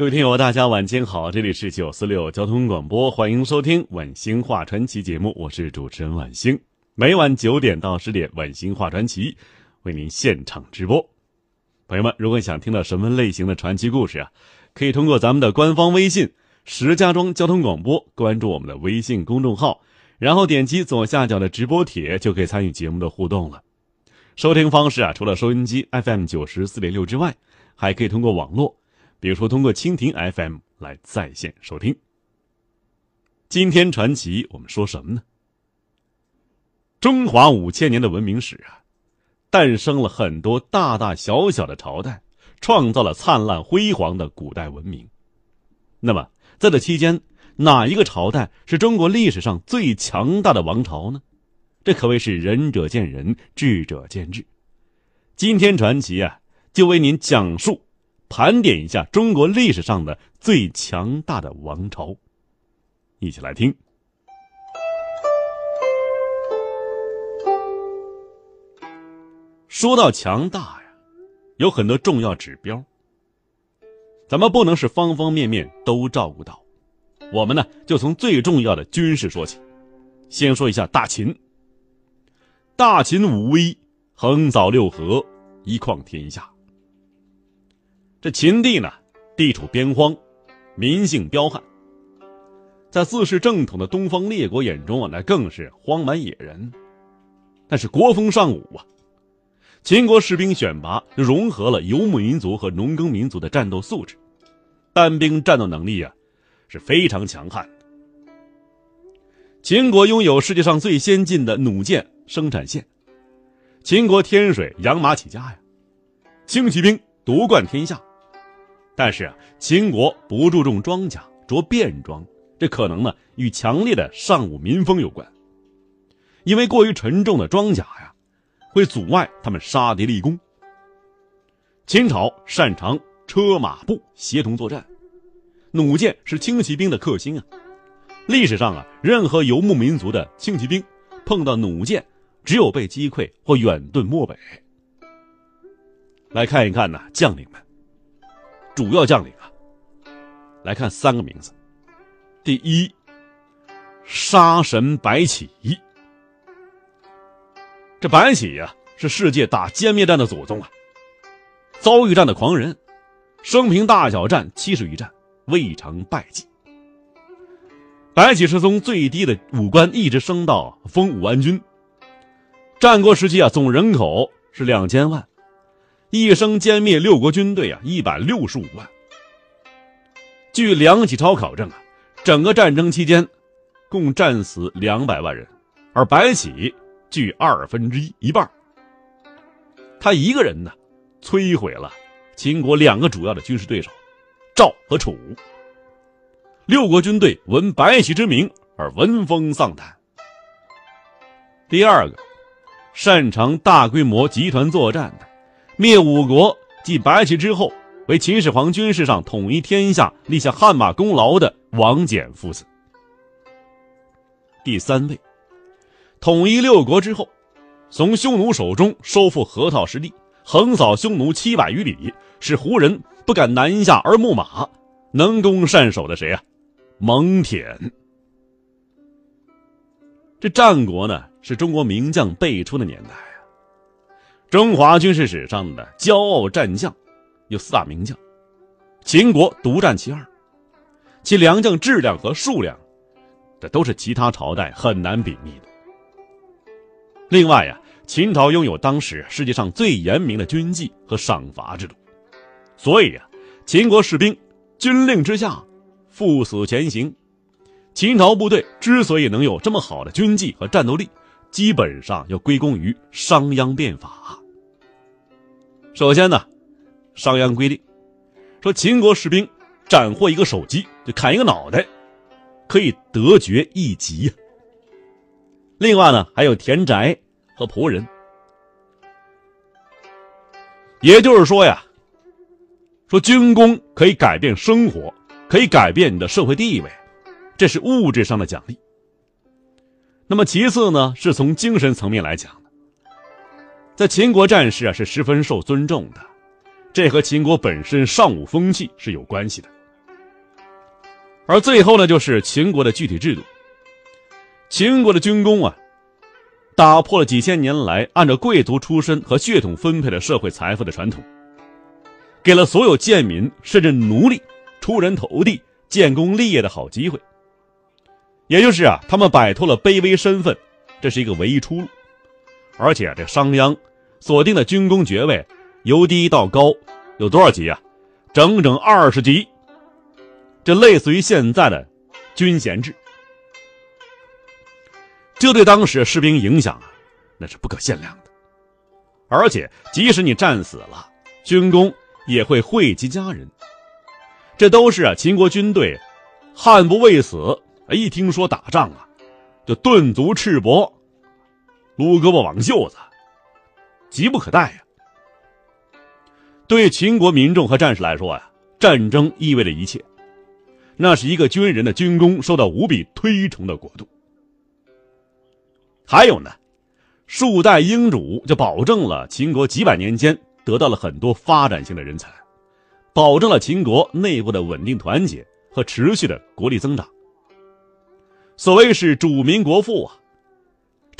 各位听友，大家晚间好，这里是九四六交通广播，欢迎收听《晚星话传奇》节目，我是主持人晚星。每晚九点到十点，《晚星话传奇》为您现场直播。朋友们，如果想听到什么类型的传奇故事啊，可以通过咱们的官方微信“石家庄交通广播”关注我们的微信公众号，然后点击左下角的直播帖，就可以参与节目的互动了。收听方式啊，除了收音机 FM 九十四点六之外，还可以通过网络。比如说，通过蜻蜓 FM 来在线收听。今天传奇，我们说什么呢？中华五千年的文明史啊，诞生了很多大大小小的朝代，创造了灿烂辉煌的古代文明。那么，在这期间，哪一个朝代是中国历史上最强大的王朝呢？这可谓是仁者见仁，智者见智。今天传奇啊，就为您讲述。盘点一下中国历史上的最强大的王朝，一起来听。说到强大呀，有很多重要指标，咱们不能是方方面面都照顾到。我们呢，就从最重要的军事说起。先说一下大秦。大秦武威，横扫六合，一匡天下。这秦地呢，地处边荒，民性彪悍，在自视正统的东方列国眼中啊，那更是荒蛮野人。但是国风尚武啊，秦国士兵选拔融合了游牧民族和农耕民族的战斗素质，单兵战斗能力啊是非常强悍。秦国拥有世界上最先进的弩箭生产线，秦国天水养马起家呀，轻骑兵独冠天下。但是啊，秦国不注重装甲，着便装，这可能呢与强烈的尚武民风有关。因为过于沉重的装甲呀，会阻碍他们杀敌立功。秦朝擅长车马步协同作战，弩箭是轻骑兵的克星啊。历史上啊，任何游牧民族的轻骑兵碰到弩箭，只有被击溃或远遁漠北。来看一看呢，将领们。主要将领啊，来看三个名字。第一，杀神白起。这白起呀，是世界打歼灭战的祖宗啊，遭遇战的狂人，生平大小战七十余战，未尝败绩。白起是从最低的武官一直升到封武安君。战国时期啊，总人口是两千万。一生歼灭六国军队啊，一百六十五万。据梁启超考证啊，整个战争期间，共战死两百万人，而白起据二分之一，一半。他一个人呢，摧毁了秦国两个主要的军事对手赵和楚。六国军队闻白起之名而闻风丧胆。第二个，擅长大规模集团作战的。灭五国，继白起之后，为秦始皇军事上统一天下立下汗马功劳的王翦父子。第三位，统一六国之后，从匈奴手中收复河套失地，横扫匈奴七百余里，使胡人不敢南下而牧马，能攻善守的谁啊？蒙恬。这战国呢，是中国名将辈出的年代。中华军事史上的骄傲战将，有四大名将，秦国独占其二，其良将质量和数量，这都是其他朝代很难比拟的。另外呀，秦朝拥有当时世界上最严明的军纪和赏罚制度，所以呀，秦国士兵军令之下，赴死前行。秦朝部队之所以能有这么好的军纪和战斗力，基本上要归功于商鞅变法。首先呢，商鞅规定说，秦国士兵斩获一个首级，就砍一个脑袋，可以得爵一级呀。另外呢，还有田宅和仆人。也就是说呀，说军功可以改变生活，可以改变你的社会地位，这是物质上的奖励。那么其次呢，是从精神层面来讲，在秦国战士啊是十分受尊重的，这和秦国本身尚武风气是有关系的。而最后呢，就是秦国的具体制度。秦国的军功啊，打破了几千年来按照贵族出身和血统分配的社会财富的传统，给了所有贱民甚至奴隶出人头地、建功立业的好机会。也就是啊，他们摆脱了卑微身份，这是一个唯一出路。而且啊这商鞅锁定的军功爵位，由低到高有多少级啊？整整二十级。这类似于现在的军衔制，这对当时士兵影响啊，那是不可限量的。而且，即使你战死了，军功也会惠及家人。这都是啊，秦国军队悍不畏死，一听说打仗啊，就顿足赤膊，撸胳膊挽袖子，急不可待呀。对秦国民众和战士来说呀，战争意味着一切。那是一个军人的军功受到无比推崇的国度。还有呢，数代英主就保证了秦国几百年间得到了很多发展性的人才，保证了秦国内部的稳定团结和持续的国力增长。所谓是主民国富啊，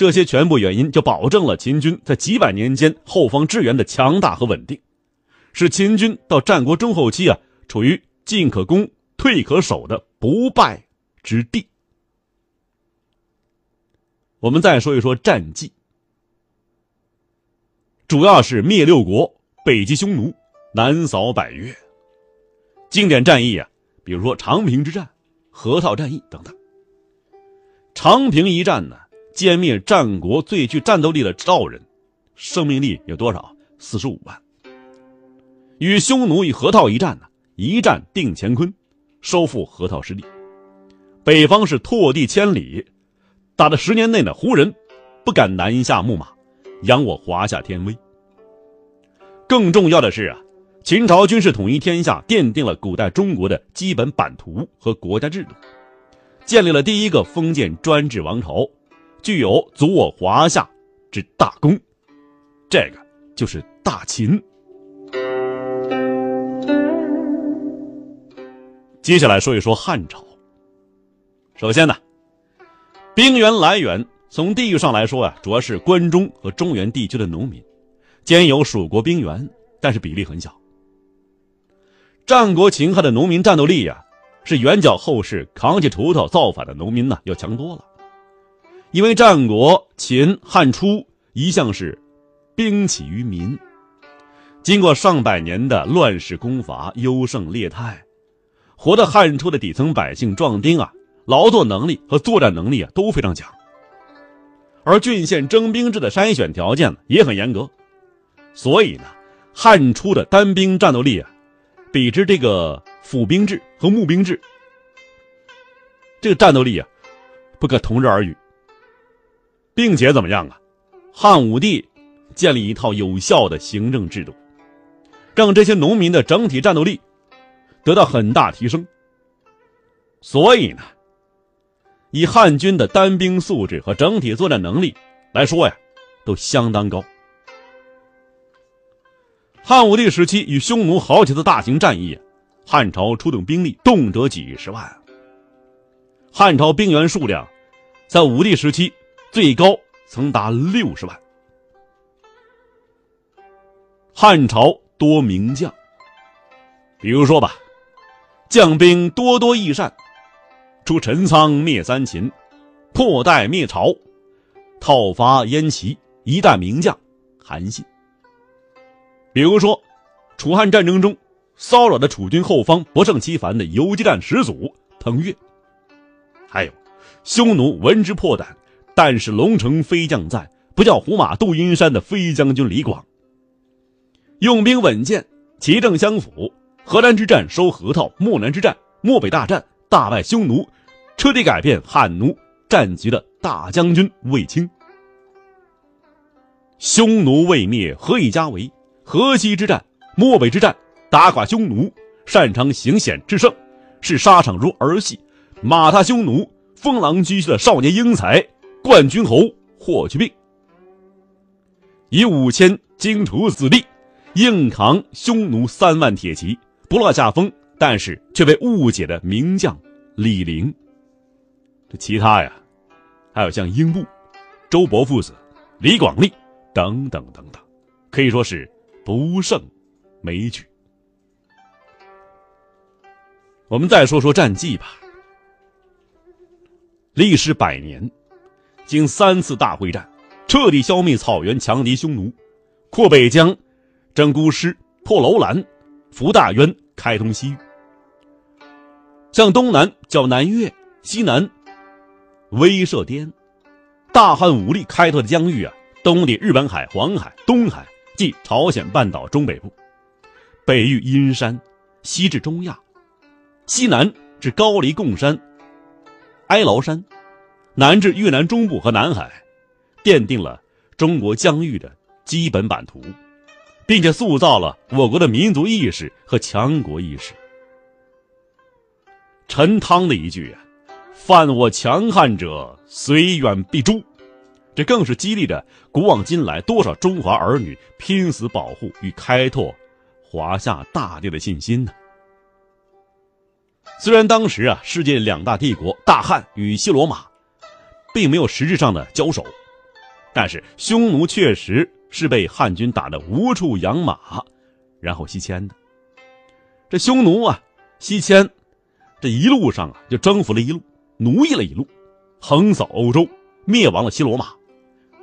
这些全部原因就保证了秦军在几百年间后方支援的强大和稳定，使秦军到战国中后期啊处于进可攻。退可守的不败之地。我们再说一说战绩，主要是灭六国、北击匈奴、南扫百越。经典战役啊，比如说长平之战、河套战役等等。长平一战呢，歼灭战国最具战斗力的赵人，生命力有多少？四十五万。与匈奴与河套一战呢，一战定乾坤。收复河套失地，北方是拓地千里，打了十年内呢，胡人不敢南下牧马，扬我华夏天威。更重要的是啊，秦朝军事统一天下，奠定了古代中国的基本版图和国家制度，建立了第一个封建专制王朝，具有足我华夏之大功，这个就是大秦。接下来说一说汉朝。首先呢，兵源来源从地域上来说啊，主要是关中和中原地区的农民，兼有蜀国兵源，但是比例很小。战国秦汉的农民战斗力呀，是远较后世扛起锄头造反的农民呢要强多了。因为战国秦汉初一向是兵起于民，经过上百年的乱世攻伐，优胜劣汰。活的汉初的底层百姓壮丁啊，劳作能力和作战能力啊都非常强，而郡县征兵制的筛选条件也很严格，所以呢，汉初的单兵战斗力啊，比之这个府兵制和募兵制，这个战斗力啊，不可同日而语。并且怎么样啊？汉武帝建立一套有效的行政制度，让这些农民的整体战斗力。得到很大提升，所以呢，以汉军的单兵素质和整体作战能力来说呀，都相当高。汉武帝时期与匈奴好几次大型战役，汉朝出动兵力动辄几十万。汉朝兵员数量在武帝时期最高曾达六十万。汉朝多名将，比如说吧。将兵多多益善，出陈仓灭三秦，破代灭曹，讨伐燕齐，一代名将韩信。比如说，楚汉战争中骚扰的楚军后方不胜其烦的游击战始祖彭越，还有匈奴闻之破胆，但是龙城飞将在，不叫胡马度阴山的飞将军李广。用兵稳健，骑政相辅。河南之战收河套，漠南之战漠北大战大败匈奴，彻底改变汉奴战局的大将军卫青。匈奴未灭，何以家为？河西之战、漠北之战，打垮匈奴，擅长行险制胜，视沙场如儿戏，马踏匈奴，风狼居胥的少年英才，冠军侯霍去病，以五千精楚子弟，硬扛匈奴三万铁骑，不落下风，但是却被误解的名将李陵。这其他呀，还有像英布、周勃父子、李广利。等等等等，可以说是不胜枚举。我们再说说战绩吧。历时百年，经三次大会战，彻底消灭草原强敌匈奴，扩北疆，征孤师，破楼兰，扶大渊，开通西域。向东南叫南越，西南威慑滇，大汉武力开拓的疆域啊。东抵日本海、黄海，东海即朝鲜半岛中北部，北遇阴山，西至中亚，西南至高黎贡山、哀牢山，南至越南中部和南海，奠定了中国疆域的基本版图，并且塑造了我国的民族意识和强国意识。陈汤的一句：“啊犯我强汉者，虽远必诛。”这更是激励着古往今来多少中华儿女拼死保护与开拓华夏大地的信心呢？虽然当时啊，世界两大帝国大汉与西罗马并没有实质上的交手，但是匈奴确实是被汉军打得无处养马，然后西迁的。这匈奴啊，西迁这一路上啊，就征服了一路，奴役了一路，横扫欧洲，灭亡了西罗马。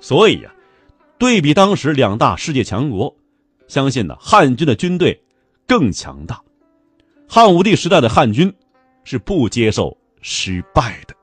所以呀，对比当时两大世界强国，相信呢汉军的军队更强大。汉武帝时代的汉军是不接受失败的。